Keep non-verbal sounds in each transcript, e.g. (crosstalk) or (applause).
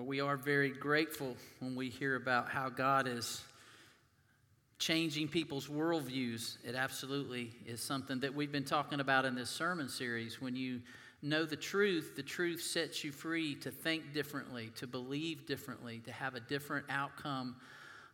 Well, we are very grateful when we hear about how God is changing people's worldviews. It absolutely is something that we've been talking about in this sermon series. When you know the truth, the truth sets you free to think differently, to believe differently, to have a different outcome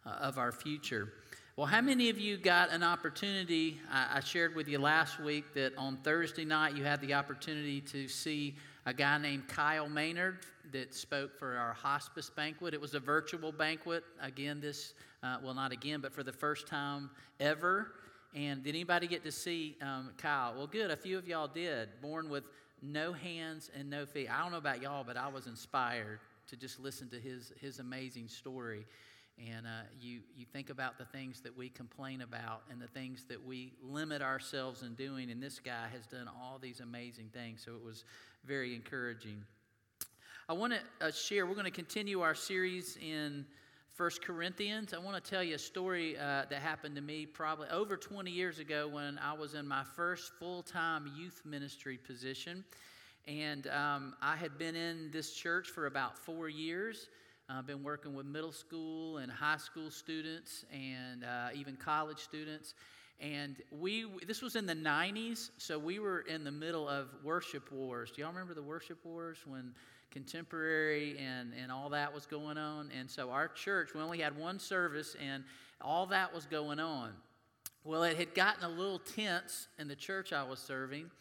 uh, of our future. Well, how many of you got an opportunity? I shared with you last week that on Thursday night you had the opportunity to see a guy named Kyle Maynard that spoke for our hospice banquet. It was a virtual banquet, again, this, uh, well, not again, but for the first time ever. And did anybody get to see um, Kyle? Well, good. A few of y'all did. Born with no hands and no feet. I don't know about y'all, but I was inspired to just listen to his, his amazing story. And uh, you, you think about the things that we complain about and the things that we limit ourselves in doing. And this guy has done all these amazing things. So it was very encouraging. I want to uh, share, we're going to continue our series in First Corinthians. I want to tell you a story uh, that happened to me probably over 20 years ago when I was in my first full time youth ministry position. And um, I had been in this church for about four years. I've been working with middle school and high school students and uh, even college students. And we, this was in the 90s, so we were in the middle of worship wars. Do y'all remember the worship wars when contemporary and, and all that was going on? And so our church, we only had one service, and all that was going on. Well, it had gotten a little tense in the church I was serving,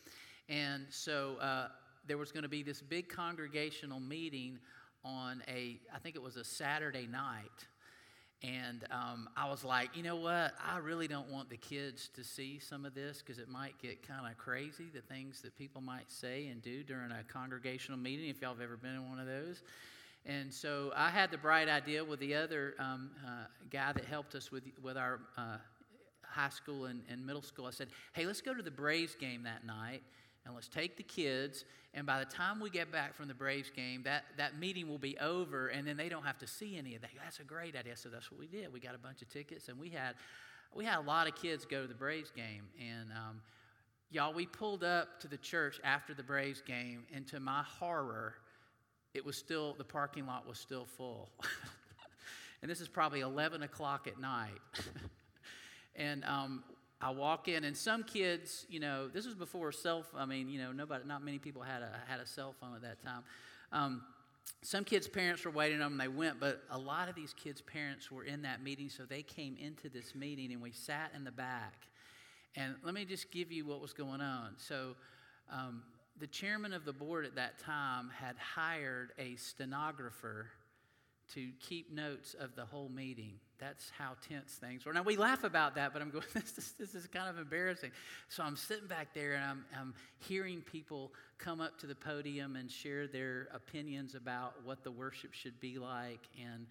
and so uh, there was going to be this big congregational meeting on a, I think it was a Saturday night. And um, I was like, you know what? I really don't want the kids to see some of this because it might get kind of crazy, the things that people might say and do during a congregational meeting, if y'all have ever been in one of those. And so I had the bright idea with the other um, uh, guy that helped us with, with our uh, high school and, and middle school. I said, hey, let's go to the Braves game that night and let's take the kids. And by the time we get back from the Braves game, that, that meeting will be over, and then they don't have to see any of that. That's a great idea. So that's what we did. We got a bunch of tickets, and we had we had a lot of kids go to the Braves game. And um, y'all, we pulled up to the church after the Braves game, and to my horror, it was still the parking lot was still full. (laughs) and this is probably 11 o'clock at night. (laughs) and um, I walk in, and some kids, you know, this was before cell. I mean, you know, nobody, not many people had a had a cell phone at that time. Um, some kids' parents were waiting on them, they went, but a lot of these kids' parents were in that meeting, so they came into this meeting, and we sat in the back. And let me just give you what was going on. So, um, the chairman of the board at that time had hired a stenographer to keep notes of the whole meeting. That's how tense things were. Now, we laugh about that, but I'm going, (laughs) this is, this is kind of embarrassing. So I'm sitting back there and I'm, I'm hearing people come up to the podium and share their opinions about what the worship should be like. And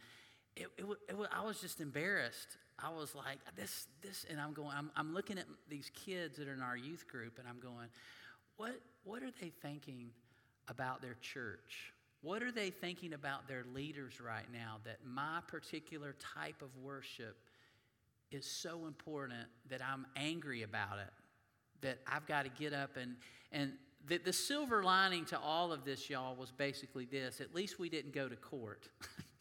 it, it, it, I was just embarrassed. I was like, this, this, and I'm going, I'm, I'm looking at these kids that are in our youth group and I'm going, what, what are they thinking about their church? What are they thinking about their leaders right now that my particular type of worship is so important that I'm angry about it? That I've got to get up and, and the, the silver lining to all of this, y'all, was basically this at least we didn't go to court.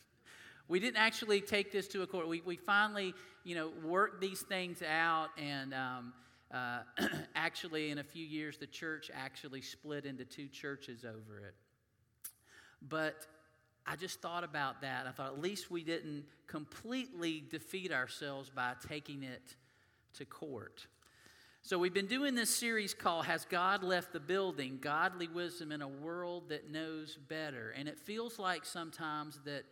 (laughs) we didn't actually take this to a court. We, we finally, you know, worked these things out and. Um, uh, (clears throat) actually, in a few years, the church actually split into two churches over it. But I just thought about that. I thought at least we didn't completely defeat ourselves by taking it to court. So, we've been doing this series called Has God Left the Building? Godly Wisdom in a World That Knows Better. And it feels like sometimes that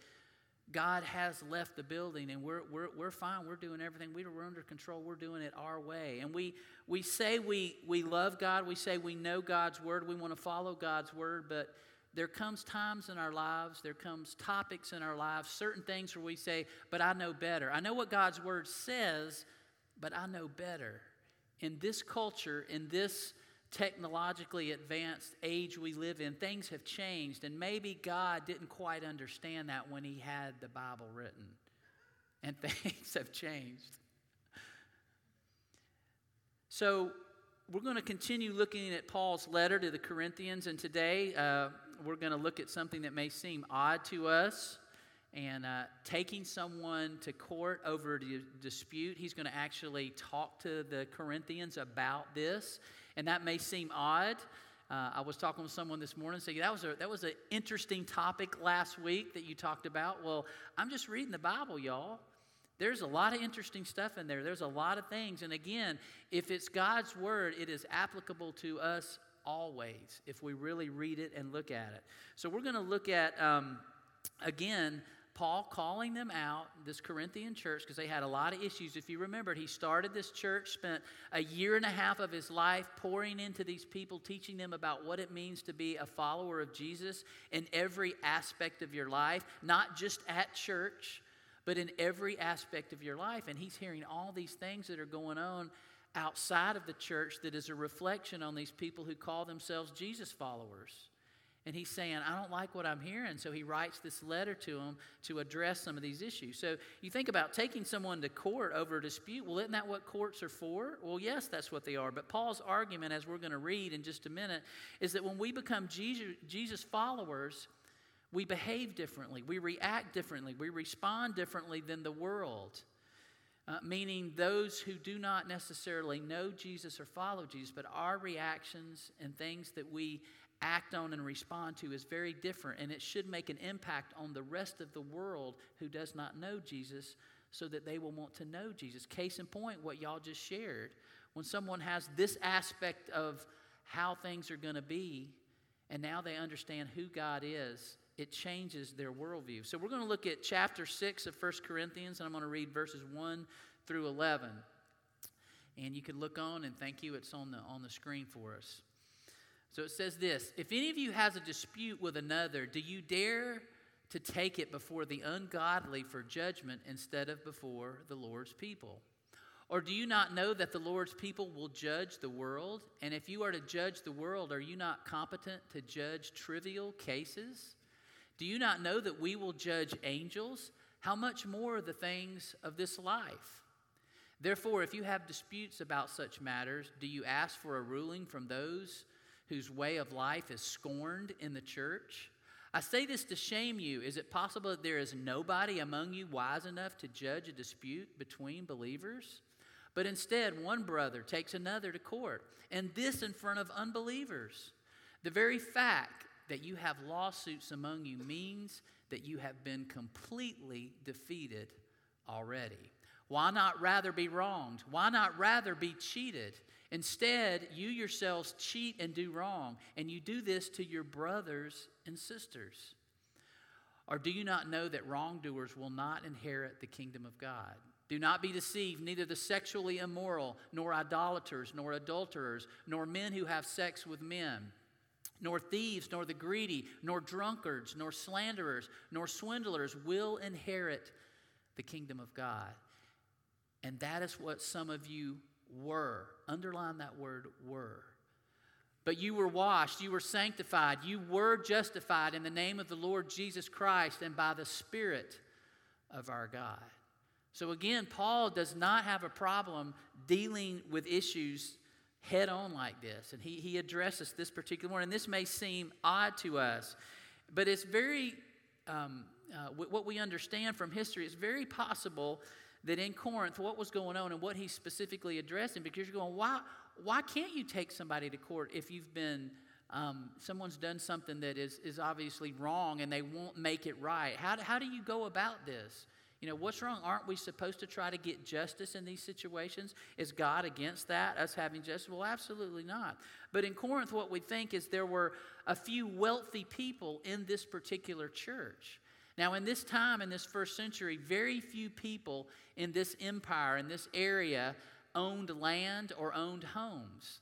God has left the building and we're, we're, we're fine. We're doing everything. We're under control. We're doing it our way. And we, we say we, we love God. We say we know God's word. We want to follow God's word. But there comes times in our lives, there comes topics in our lives, certain things where we say, but I know better. I know what God's word says, but I know better. In this culture, in this technologically advanced age we live in, things have changed, and maybe God didn't quite understand that when He had the Bible written. And (laughs) things have changed. So, we're going to continue looking at Paul's letter to the Corinthians, and today uh, we're going to look at something that may seem odd to us. And uh, taking someone to court over a dispute, he's going to actually talk to the Corinthians about this. And that may seem odd. Uh, I was talking with someone this morning saying that was a, that was an interesting topic last week that you talked about. Well, I'm just reading the Bible, y'all. There's a lot of interesting stuff in there. There's a lot of things. And again, if it's God's word, it is applicable to us always if we really read it and look at it. So we're going to look at, um, again, Paul calling them out, this Corinthian church, because they had a lot of issues. If you remember, he started this church, spent a year and a half of his life pouring into these people, teaching them about what it means to be a follower of Jesus in every aspect of your life, not just at church, but in every aspect of your life. And he's hearing all these things that are going on outside of the church that is a reflection on these people who call themselves Jesus followers. And he's saying, I don't like what I'm hearing. So he writes this letter to them to address some of these issues. So you think about taking someone to court over a dispute. Well, isn't that what courts are for? Well, yes, that's what they are. But Paul's argument, as we're going to read in just a minute, is that when we become Jesus, followers, we behave differently, we react differently, we respond differently than the world. Uh, meaning those who do not necessarily know Jesus or follow Jesus, but our reactions and things that we act on and respond to is very different, and it should make an impact on the rest of the world who does not know Jesus so that they will want to know Jesus. Case in point, what y'all just shared. When someone has this aspect of how things are going to be, and now they understand who God is, it changes their worldview. So we're going to look at chapter 6 of 1 Corinthians, and I'm going to read verses 1 through 11. And you can look on, and thank you, it's on the, on the screen for us. So it says this If any of you has a dispute with another, do you dare to take it before the ungodly for judgment instead of before the Lord's people? Or do you not know that the Lord's people will judge the world? And if you are to judge the world, are you not competent to judge trivial cases? Do you not know that we will judge angels? How much more the things of this life? Therefore, if you have disputes about such matters, do you ask for a ruling from those whose way of life is scorned in the church? I say this to shame you. Is it possible that there is nobody among you wise enough to judge a dispute between believers? But instead, one brother takes another to court, and this in front of unbelievers. The very fact that you have lawsuits among you means that you have been completely defeated already. Why not rather be wronged? Why not rather be cheated? Instead, you yourselves cheat and do wrong, and you do this to your brothers and sisters. Or do you not know that wrongdoers will not inherit the kingdom of God? Do not be deceived, neither the sexually immoral, nor idolaters, nor adulterers, nor men who have sex with men nor thieves, nor the greedy, nor drunkards, nor slanderers, nor swindlers will inherit the kingdom of God. And that is what some of you were. Underline that word were. But you were washed, you were sanctified, you were justified in the name of the Lord Jesus Christ and by the Spirit of our God. So again, Paul does not have a problem dealing with issues head on like this. And he, he addresses this particular one. And this may seem odd to us, but it's very, um, uh, what we understand from history, it's very possible that in Corinth, what was going on and what he's specifically addressing, because you're going, why, why can't you take somebody to court if you've been, um, someone's done something that is, is obviously wrong and they won't make it right? How, how do you go about this? You know, what's wrong? Aren't we supposed to try to get justice in these situations? Is God against that, us having justice? Well, absolutely not. But in Corinth, what we think is there were a few wealthy people in this particular church. Now, in this time, in this first century, very few people in this empire, in this area, owned land or owned homes.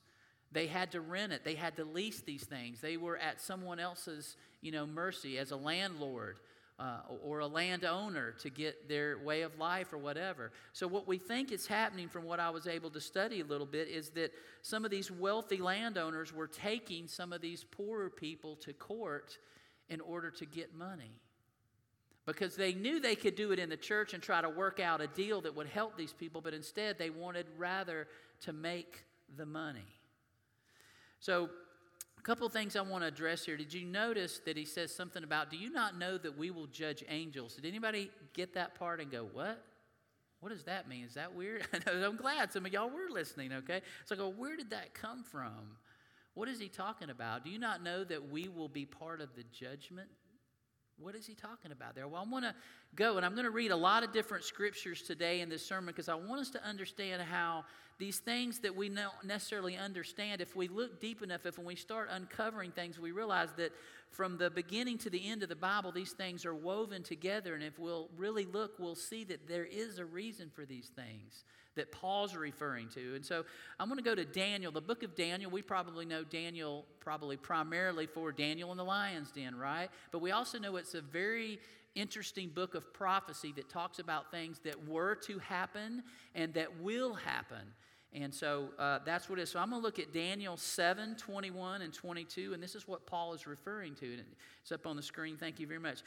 They had to rent it. They had to lease these things. They were at someone else's, you know, mercy as a landlord uh, or a landowner to get their way of life or whatever. So, what we think is happening from what I was able to study a little bit is that some of these wealthy landowners were taking some of these poorer people to court in order to get money. Because they knew they could do it in the church and try to work out a deal that would help these people, but instead they wanted rather to make the money. So, a couple things I want to address here. Did you notice that he says something about, do you not know that we will judge angels? Did anybody get that part and go, what? What does that mean? Is that weird? (laughs) I'm glad some of y'all were listening, okay? So I go, where did that come from? What is he talking about? Do you not know that we will be part of the judgment? What is he talking about there? Well, I want to go and I'm going to read a lot of different scriptures today in this sermon because I want us to understand how these things that we don't necessarily understand, if we look deep enough, if when we start uncovering things, we realize that from the beginning to the end of the Bible, these things are woven together. And if we'll really look, we'll see that there is a reason for these things that Paul's referring to. And so I'm going to go to Daniel, the book of Daniel. We probably know Daniel probably primarily for Daniel in the lion's den, right? But we also know it's a very interesting book of prophecy that talks about things that were to happen and that will happen. And so uh, that's what it is. So I'm going to look at Daniel 7 21 and 22, and this is what Paul is referring to. And it's up on the screen. Thank you very much.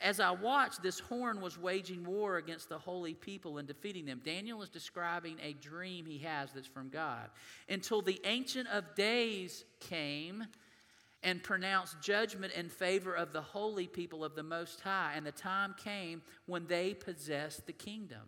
As I watched, this horn was waging war against the holy people and defeating them. Daniel is describing a dream he has that's from God. Until the Ancient of Days came and pronounced judgment in favor of the holy people of the Most High, and the time came when they possessed the kingdom.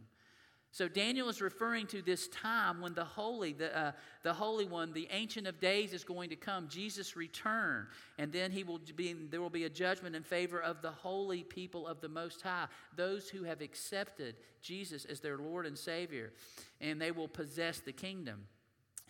So Daniel is referring to this time when the holy, the, uh, the holy one, the ancient of days is going to come, Jesus return, and then he will be there will be a judgment in favor of the holy people of the most high, those who have accepted Jesus as their Lord and Savior, and they will possess the kingdom.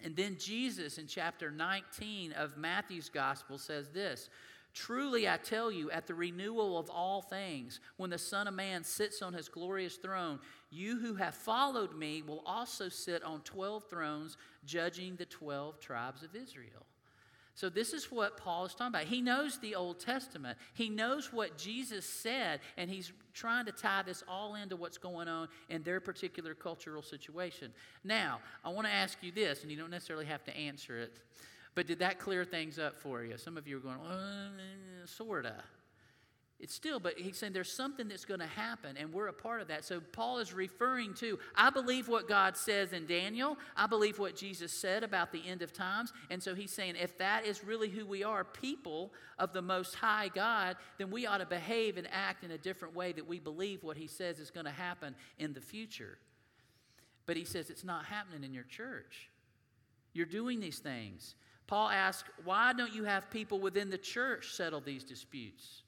And then Jesus in chapter 19 of Matthew's gospel says this, Truly, I tell you, at the renewal of all things, when the Son of Man sits on his glorious throne, you who have followed me will also sit on 12 thrones, judging the 12 tribes of Israel. So, this is what Paul is talking about. He knows the Old Testament, he knows what Jesus said, and he's trying to tie this all into what's going on in their particular cultural situation. Now, I want to ask you this, and you don't necessarily have to answer it, but did that clear things up for you? Some of you are going, uh, sort of. It's still, but he's saying there's something that's going to happen, and we're a part of that. So Paul is referring to, I believe what God says in Daniel. I believe what Jesus said about the end of times. And so he's saying, if that is really who we are, people of the Most High God, then we ought to behave and act in a different way that we believe what he says is going to happen in the future. But he says it's not happening in your church. You're doing these things. Paul asks, why don't you have people within the church settle these disputes?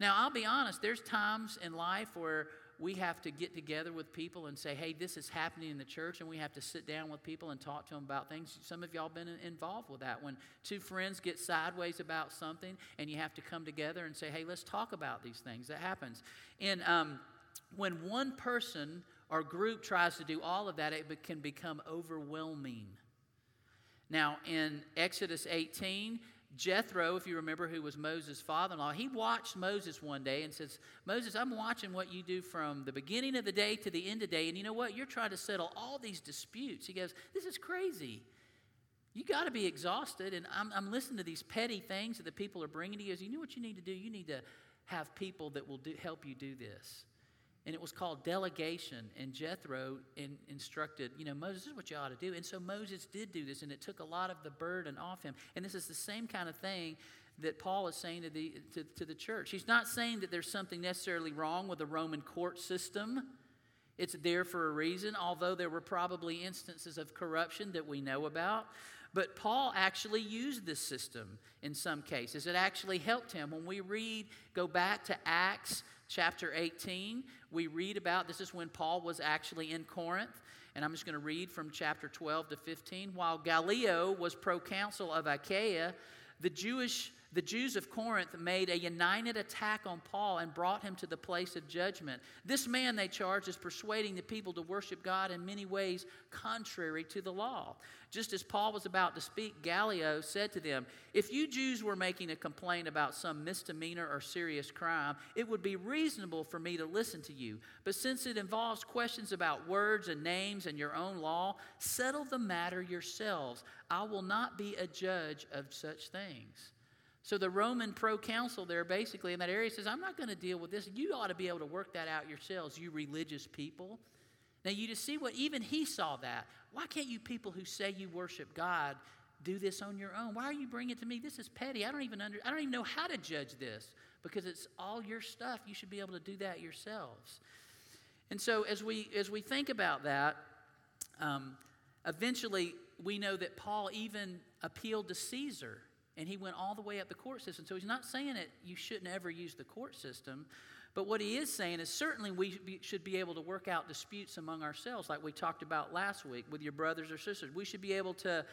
Now, I'll be honest, there's times in life where we have to get together with people and say, hey, this is happening in the church, and we have to sit down with people and talk to them about things. Some of y'all been involved with that. When two friends get sideways about something, and you have to come together and say, hey, let's talk about these things. That happens. And um, when one person or group tries to do all of that, it can become overwhelming. Now, in Exodus 18, Jethro, if you remember, who was Moses' father in law, he watched Moses one day and says, Moses, I'm watching what you do from the beginning of the day to the end of the day. And you know what? You're trying to settle all these disputes. He goes, This is crazy. You got to be exhausted. And I'm, I'm, listening to these petty things that the people are bringing to you. He goes, You know what you need to do? You need to have people that will do, help you do this and it was called delegation. And Jethro in, instructed, you know, Moses, is what you ought to do. And so Moses did do this, and it took a lot of the burden off him. And this is the same kind of thing that Paul is saying to the, to, to the church. He's not saying that there's something necessarily wrong with the Roman court system. It's there for a reason, although there were probably instances of corruption that we know about. But Paul actually used this system in some cases. It actually helped him. When we read, go back to Acts chapter 18, we read about this is when Paul was actually in Corinth. And I'm just going to read from chapter 12 to 15. While Gallio was proconsul of Achaia, the Jewish the Jews of Corinth made a united attack on Paul and brought him to the place of judgment. This man, they charged, is persuading the people to worship God in many ways contrary to the law. Just as Paul was about to speak, Gallio said to them, If you Jews were making a complaint about some misdemeanor or serious crime, it would be reasonable for me to listen to you. But since it involves questions about words and names and your own law, settle the matter yourselves. I will not be a judge of such things. So the Roman proconsul there, basically in that area, says, I'm not going to deal with this. You ought to be able to work that out yourselves, you religious people. Now, you just see what even he saw that. Why can't you people who say you worship God do this on your own. Why are you bringing it to me? This is petty. I don't even under, I don't even know how to judge this because it's all your stuff. You should be able to do that yourselves. And so as we as we think about that, um, eventually we know that Paul even appealed to Caesar and he went all the way up the court system. So he's not saying that you shouldn't ever use the court system, but what he is saying is certainly we should be able to work out disputes among ourselves, like we talked about last week with your brothers or sisters. We should be able to,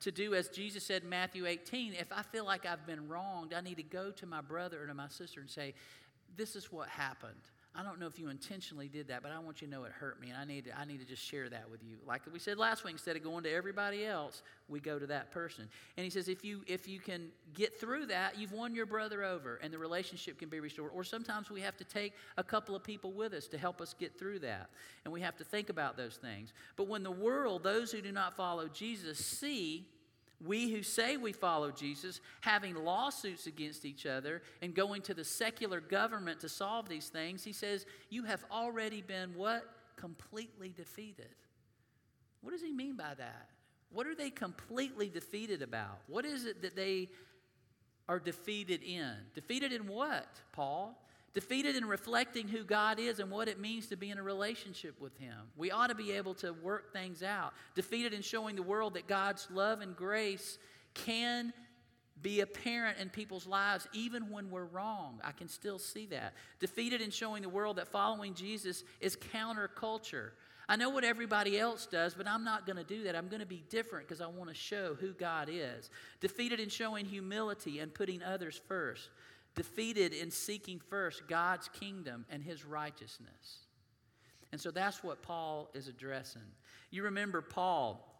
to do as Jesus said in Matthew 18 if I feel like I've been wronged, I need to go to my brother or to my sister and say, This is what happened. I don't know if you intentionally did that, but I want you to know it hurt me, and I need to, I need to just share that with you. Like we said last week, instead of going to everybody else, we go to that person. And he says, if you if you can get through that, you've won your brother over, and the relationship can be restored. Or sometimes we have to take a couple of people with us to help us get through that, and we have to think about those things. But when the world, those who do not follow Jesus, see we who say we follow Jesus, having lawsuits against each other and going to the secular government to solve these things, he says, You have already been what? Completely defeated. What does he mean by that? What are they completely defeated about? What is it that they are defeated in? Defeated in what, Paul? Defeated in reflecting who God is and what it means to be in a relationship with Him. We ought to be able to work things out. Defeated in showing the world that God's love and grace can be apparent in people's lives even when we're wrong. I can still see that. Defeated in showing the world that following Jesus is counterculture. I know what everybody else does, but I'm not going to do that. I'm going to be different because I want to show who God is. Defeated in showing humility and putting others first defeated in seeking first God's kingdom and his righteousness. And so that's what Paul is addressing. You remember Paul.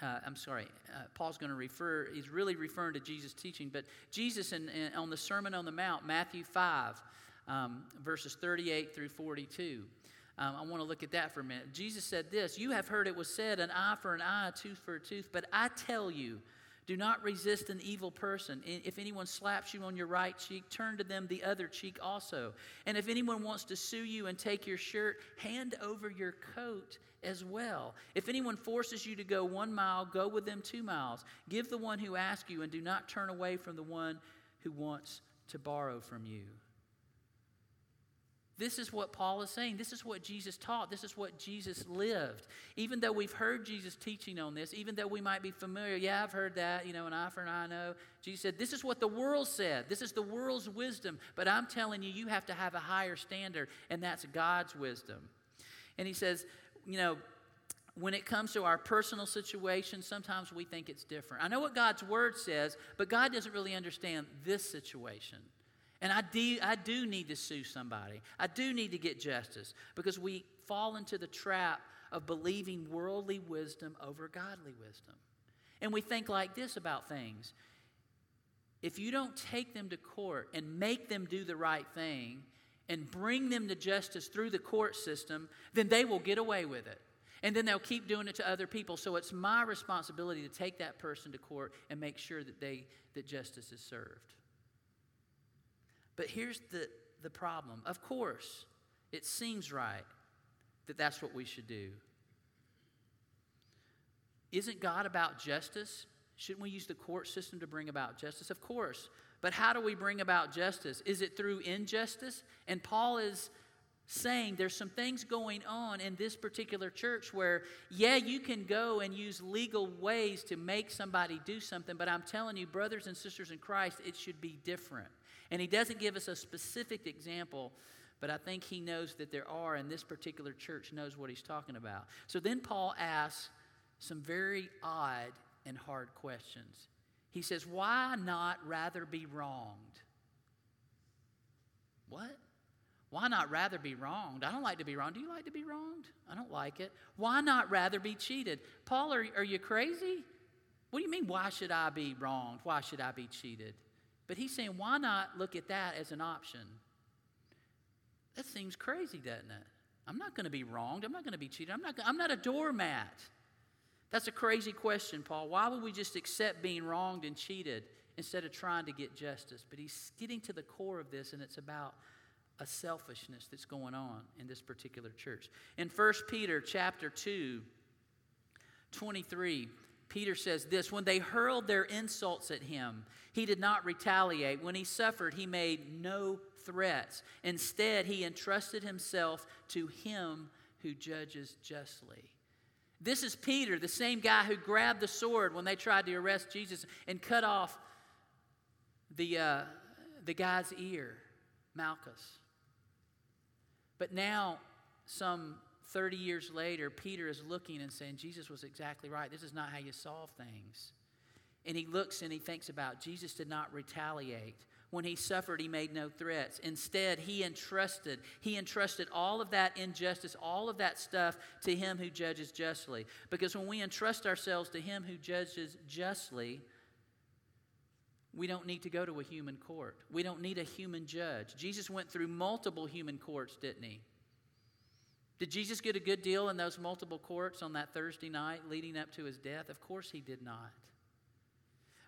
Uh, I'm sorry, uh, Paul's going to refer, he's really referring to Jesus' teaching, but Jesus in, in, on the Sermon on the Mount, Matthew 5, um, verses 38 through 42. Um, I want to look at that for a minute. Jesus said this You have heard it was said, an eye for an eye, a tooth for a tooth, but I tell you, do not resist an evil person. If anyone slaps you on your right cheek, turn to them the other cheek also. And if anyone wants to sue you and take your shirt, hand over your coat as well. If anyone forces you to go one mile, go with them two miles. Give the one who asks you, and do not turn away from the one who wants to borrow from you. This is what Paul is saying. This is what Jesus taught. This is what Jesus lived. Even though we've heard Jesus teaching on this, even though we might be familiar, yeah, I've heard that, you know, an eye for an eye, know. Jesus said, This is what the world said. This is the world's wisdom. But I'm telling you, you have to have a higher standard, and that's God's wisdom. And he says, you know, when it comes to our personal situation, sometimes we think it's different. I know what God's word says, but God doesn't really understand this situation. And I do, I do need to sue somebody. I do need to get justice because we fall into the trap of believing worldly wisdom over godly wisdom. And we think like this about things if you don't take them to court and make them do the right thing and bring them to justice through the court system, then they will get away with it. And then they'll keep doing it to other people. So it's my responsibility to take that person to court and make sure that, they, that justice is served. But here's the, the problem. Of course, it seems right that that's what we should do. Isn't God about justice? Shouldn't we use the court system to bring about justice? Of course. But how do we bring about justice? Is it through injustice? And Paul is saying there's some things going on in this particular church where, yeah, you can go and use legal ways to make somebody do something, but I'm telling you, brothers and sisters in Christ, it should be different. And he doesn't give us a specific example, but I think he knows that there are, and this particular church knows what he's talking about. So then Paul asks some very odd and hard questions. He says, Why not rather be wronged? What? Why not rather be wronged? I don't like to be wronged. Do you like to be wronged? I don't like it. Why not rather be cheated? Paul, are, are you crazy? What do you mean, why should I be wronged? Why should I be cheated? But he's saying, why not look at that as an option? That seems crazy, doesn't it? I'm not going to be wronged. I'm not going to be cheated. I'm not, I'm not a doormat. That's a crazy question, Paul. Why would we just accept being wronged and cheated instead of trying to get justice? But he's getting to the core of this, and it's about a selfishness that's going on in this particular church. In 1 Peter chapter 2, 23, Peter says this When they hurled their insults at him, he did not retaliate. When he suffered, he made no threats. Instead, he entrusted himself to him who judges justly. This is Peter, the same guy who grabbed the sword when they tried to arrest Jesus and cut off the, uh, the guy's ear, Malchus. But now, some 30 years later, Peter is looking and saying, Jesus was exactly right. This is not how you solve things. And he looks and he thinks about Jesus did not retaliate. When he suffered, he made no threats. Instead, he entrusted, he entrusted all of that injustice, all of that stuff to him who judges justly. Because when we entrust ourselves to him who judges justly, we don't need to go to a human court. We don't need a human judge. Jesus went through multiple human courts, didn't he? Did Jesus get a good deal in those multiple courts on that Thursday night leading up to his death? Of course he did not.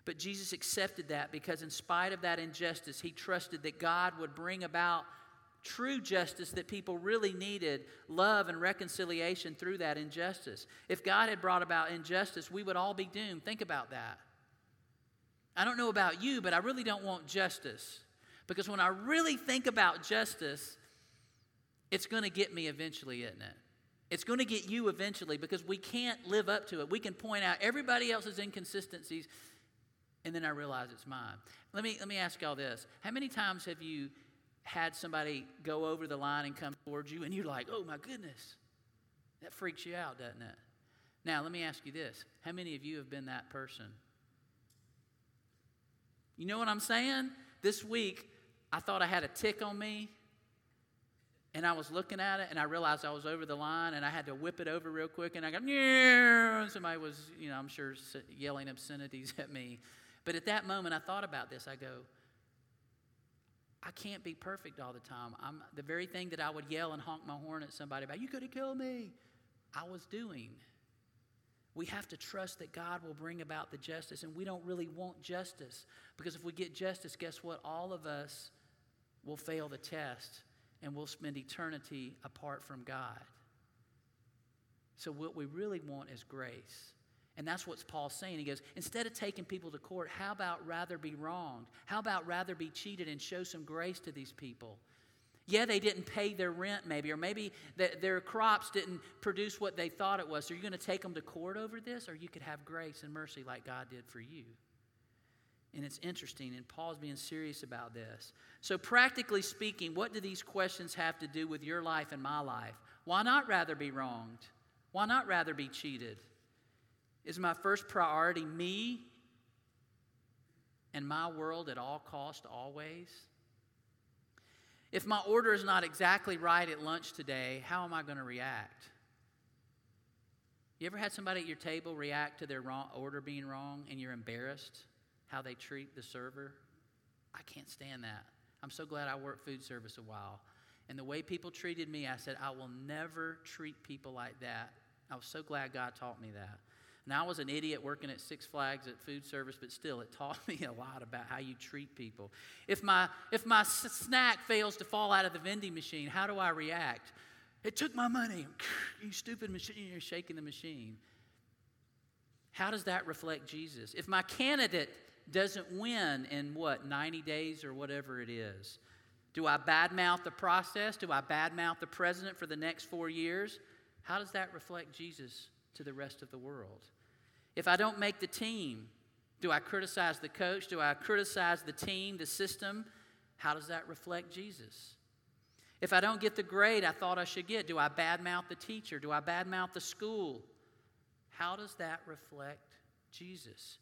But Jesus accepted that because, in spite of that injustice, he trusted that God would bring about true justice that people really needed love and reconciliation through that injustice. If God had brought about injustice, we would all be doomed. Think about that. I don't know about you, but I really don't want justice. Because when I really think about justice, it's going to get me eventually, isn't it? It's going to get you eventually because we can't live up to it. We can point out everybody else's inconsistencies and then I realize it's mine. Let me, let me ask y'all this. How many times have you had somebody go over the line and come towards you and you're like, oh my goodness? That freaks you out, doesn't it? Now, let me ask you this. How many of you have been that person? You know what I'm saying? This week, I thought I had a tick on me, and I was looking at it, and I realized I was over the line, and I had to whip it over real quick, and I got, yeah, and somebody was, you know, I'm sure yelling obscenities (laughs) at me. But at that moment, I thought about this. I go, I can't be perfect all the time. I'm the very thing that I would yell and honk my horn at somebody about, you could have killed me, I was doing. We have to trust that God will bring about the justice, and we don't really want justice because if we get justice, guess what? All of us will fail the test and we'll spend eternity apart from God. So, what we really want is grace. And that's what Paul's saying. He goes, instead of taking people to court, how about rather be wronged? How about rather be cheated and show some grace to these people? Yeah, they didn't pay their rent, maybe, or maybe the, their crops didn't produce what they thought it was. So you're going to take them to court over this, or you could have grace and mercy like God did for you. And it's interesting, and Paul's being serious about this. So, practically speaking, what do these questions have to do with your life and my life? Why not rather be wronged? Why not rather be cheated? Is my first priority me and my world at all cost always? If my order is not exactly right at lunch today, how am I going to react? You ever had somebody at your table react to their wrong, order being wrong and you're embarrassed how they treat the server? I can't stand that. I'm so glad I worked food service a while. And the way people treated me, I said, I will never treat people like that. I was so glad God taught me that. Now, I was an idiot working at Six Flags at food service, but still, it taught (laughs) me a lot about how you treat people. If my, if my snack fails to fall out of the vending machine, how do I react? It took my money. (laughs) You stupid machine, you're shaking the machine. How does that reflect Jesus? If my candidate doesn't win in what, 90 days or whatever it is, do I badmouth the process? Do I badmouth the president for the next four years? How does that reflect Jesus to the rest of the world? If I don't make the team, do I criticize the coach? Do I criticize the team, the system? How does that reflect Jesus? If I don't get the grade I thought I should get, do I badmouth the teacher? Do I badmouth the school? How does that reflect Jesus?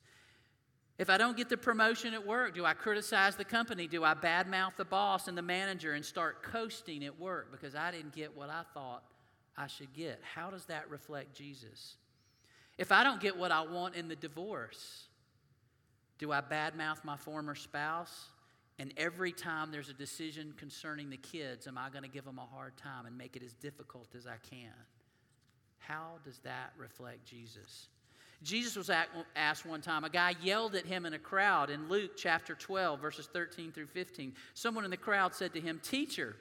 If I don't get the promotion at work, do I criticize the company? Do I badmouth the boss and the manager and start coasting at work because I didn't get what I thought I should get? How does that reflect Jesus? If I don't get what I want in the divorce, do I badmouth my former spouse? And every time there's a decision concerning the kids, am I going to give them a hard time and make it as difficult as I can? How does that reflect Jesus? Jesus was asked one time, a guy yelled at him in a crowd in Luke chapter 12, verses 13 through 15. Someone in the crowd said to him, Teacher,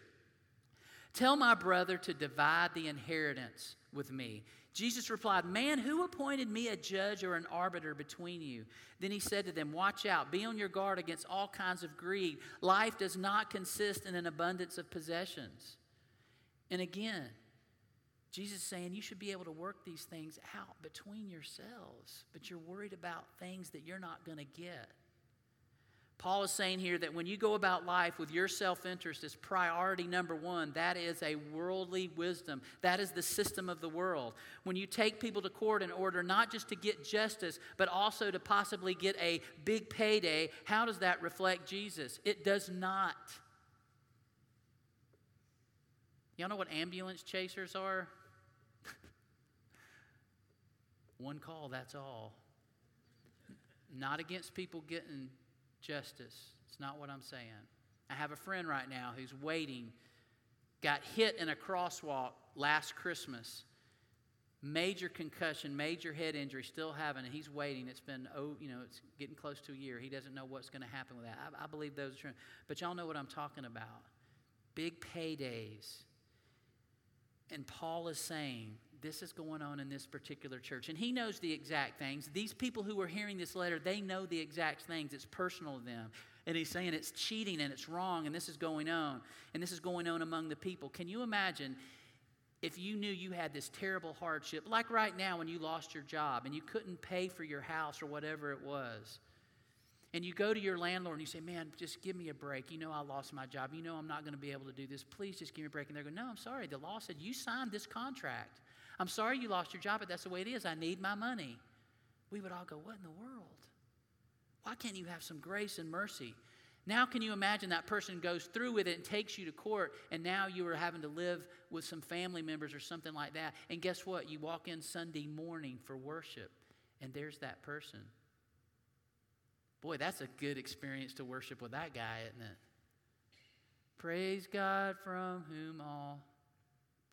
Tell my brother to divide the inheritance with me. Jesus replied, Man, who appointed me a judge or an arbiter between you? Then he said to them, Watch out, be on your guard against all kinds of greed. Life does not consist in an abundance of possessions. And again, Jesus is saying you should be able to work these things out between yourselves, but you're worried about things that you're not going to get. Paul is saying here that when you go about life with your self interest as priority number one, that is a worldly wisdom. That is the system of the world. When you take people to court in order not just to get justice, but also to possibly get a big payday, how does that reflect Jesus? It does not. Y'all know what ambulance chasers are? One call, that's all. Not against people getting justice. It's not what I'm saying. I have a friend right now who's waiting, got hit in a crosswalk last Christmas. Major concussion, major head injury, still having it. He's waiting. It's been, oh, you know, it's getting close to a year. He doesn't know what's going to happen with that. I, I believe those are true. But y'all know what I'm talking about. Big paydays. And Paul is saying, this is going on in this particular church. And he knows the exact things. These people who are hearing this letter, they know the exact things. It's personal to them. And he's saying it's cheating and it's wrong and this is going on. And this is going on among the people. Can you imagine if you knew you had this terrible hardship, like right now when you lost your job and you couldn't pay for your house or whatever it was? and you go to your landlord and you say, Man, just give me a break. You know, I lost my job. You know, I'm not going to be able to do this. Please just give me a break. And they're going, No, I'm sorry. The law said you signed this contract. I'm sorry you lost your job, but that's the way it is. I need my money. We would all go, What in the world? Why can't you have some grace and mercy? Now, can you imagine that person goes through with it and takes you to court, and now you are having to live with some family members or something like that? And guess what? You walk in Sunday morning for worship, and there's that person. Boy, that's a good experience to worship with that guy, isn't it? Praise God from whom all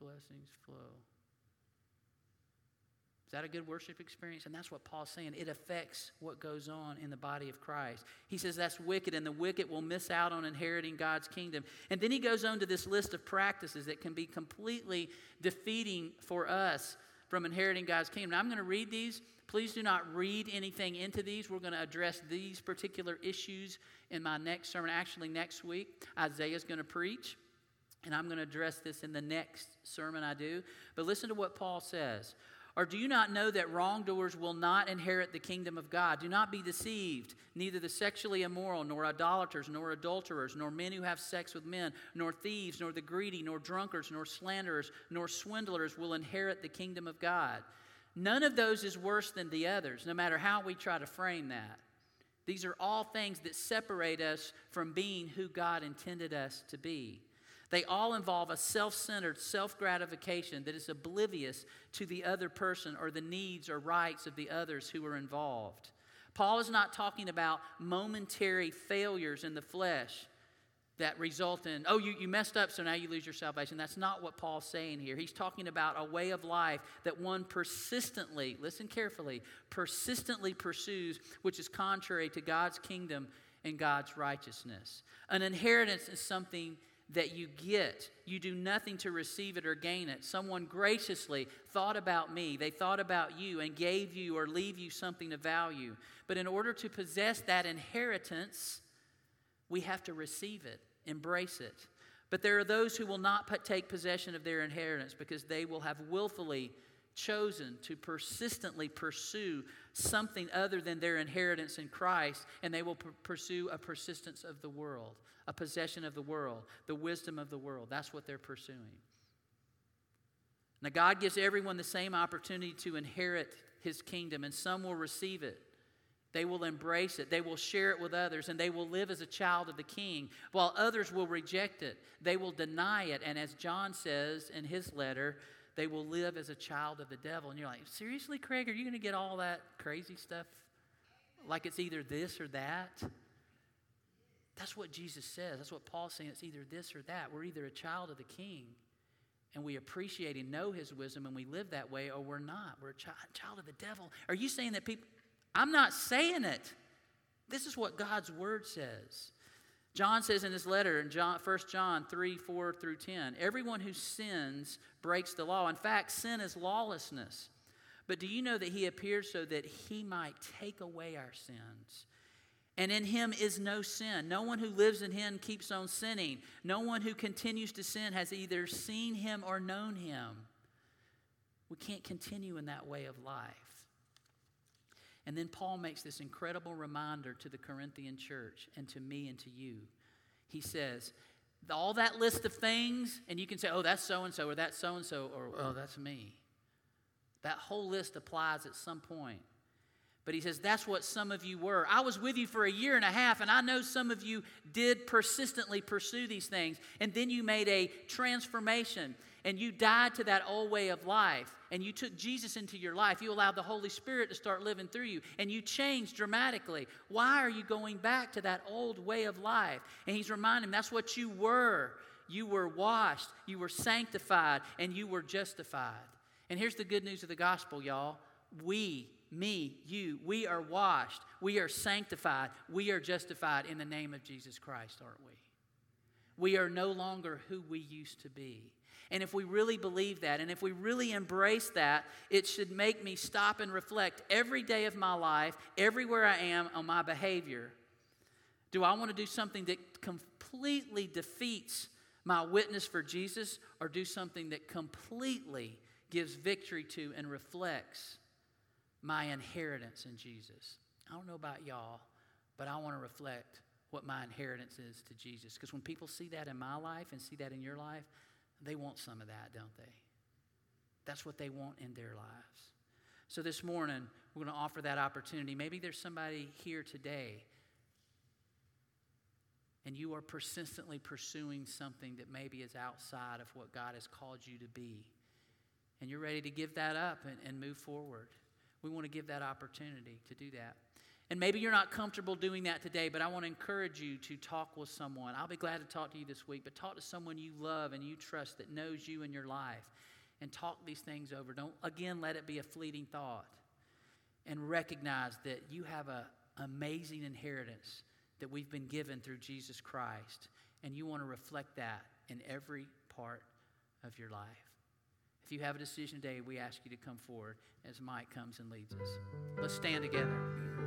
blessings flow. Is that a good worship experience? And that's what Paul's saying. It affects what goes on in the body of Christ. He says that's wicked, and the wicked will miss out on inheriting God's kingdom. And then he goes on to this list of practices that can be completely defeating for us from inheriting God's kingdom. Now, I'm going to read these. Please do not read anything into these. We're going to address these particular issues in my next sermon. Actually, next week, Isaiah's going to preach. And I'm going to address this in the next sermon I do. But listen to what Paul says. Or do you not know that wrongdoers will not inherit the kingdom of God? Do not be deceived. Neither the sexually immoral, nor idolaters, nor adulterers, nor men who have sex with men, nor thieves, nor the greedy, nor drunkards, nor slanderers, nor swindlers will inherit the kingdom of God. None of those is worse than the others, no matter how we try to frame that. These are all things that separate us from being who God intended us to be. They all involve a self centered self gratification that is oblivious to the other person or the needs or rights of the others who are involved. Paul is not talking about momentary failures in the flesh that result in, oh, you, you messed up, so now you lose your salvation. That's not what Paul's saying here. He's talking about a way of life that one persistently, listen carefully, persistently pursues, which is contrary to God's kingdom and God's righteousness. An inheritance is something that you get. You do nothing to receive it or gain it. Someone graciously thought about me, they thought about you, and gave you or leave you something of value. But in order to possess that inheritance, we have to receive it, embrace it. But there are those who will not take possession of their inheritance because they will have willfully chosen to persistently pursue something other than their inheritance in Christ, and they will p- pursue a persistence of the world, a possession of the world, the wisdom of the world. That's what they're pursuing. Now, God gives everyone the same opportunity to inherit his kingdom, and some will receive it. They will embrace it. They will share it with others, and they will live as a child of the king, while others will reject it. They will deny it. And as John says in his letter, they will live as a child of the devil. And you're like, seriously, Craig, are you going to get all that crazy stuff? Like it's either this or that? That's what Jesus says. That's what Paul's saying. It's either this or that. We're either a child of the king and we appreciate and know his wisdom and we live that way, or we're not. We're a child, child of the devil. Are you saying that people? I'm not saying it. This is what God's word says. John says in his letter in John, 1 John 3 4 through 10, everyone who sins breaks the law. In fact, sin is lawlessness. But do you know that he appeared so that he might take away our sins? And in him is no sin. No one who lives in him keeps on sinning. No one who continues to sin has either seen him or known him. We can't continue in that way of life. And then Paul makes this incredible reminder to the Corinthian church and to me and to you. He says, all that list of things, and you can say, oh, that's so and so, or that's so and so, or oh, that's me. That whole list applies at some point. But he says, that's what some of you were. I was with you for a year and a half, and I know some of you did persistently pursue these things. And then you made a transformation, and you died to that old way of life, and you took Jesus into your life. You allowed the Holy Spirit to start living through you, and you changed dramatically. Why are you going back to that old way of life? And he's reminding him that's what you were. You were washed, you were sanctified, and you were justified. And here's the good news of the gospel, y'all. We me, you, we are washed, we are sanctified, we are justified in the name of Jesus Christ, aren't we? We are no longer who we used to be. And if we really believe that, and if we really embrace that, it should make me stop and reflect every day of my life, everywhere I am, on my behavior. Do I want to do something that completely defeats my witness for Jesus, or do something that completely gives victory to and reflects my inheritance in Jesus. I don't know about y'all, but I want to reflect what my inheritance is to Jesus. Because when people see that in my life and see that in your life, they want some of that, don't they? That's what they want in their lives. So this morning, we're going to offer that opportunity. Maybe there's somebody here today and you are persistently pursuing something that maybe is outside of what God has called you to be. And you're ready to give that up and, and move forward. We want to give that opportunity to do that. And maybe you're not comfortable doing that today, but I want to encourage you to talk with someone. I'll be glad to talk to you this week, but talk to someone you love and you trust that knows you in your life and talk these things over. Don't, again, let it be a fleeting thought. And recognize that you have an amazing inheritance that we've been given through Jesus Christ, and you want to reflect that in every part of your life. If you have a decision today, we ask you to come forward as Mike comes and leads us. Let's stand together.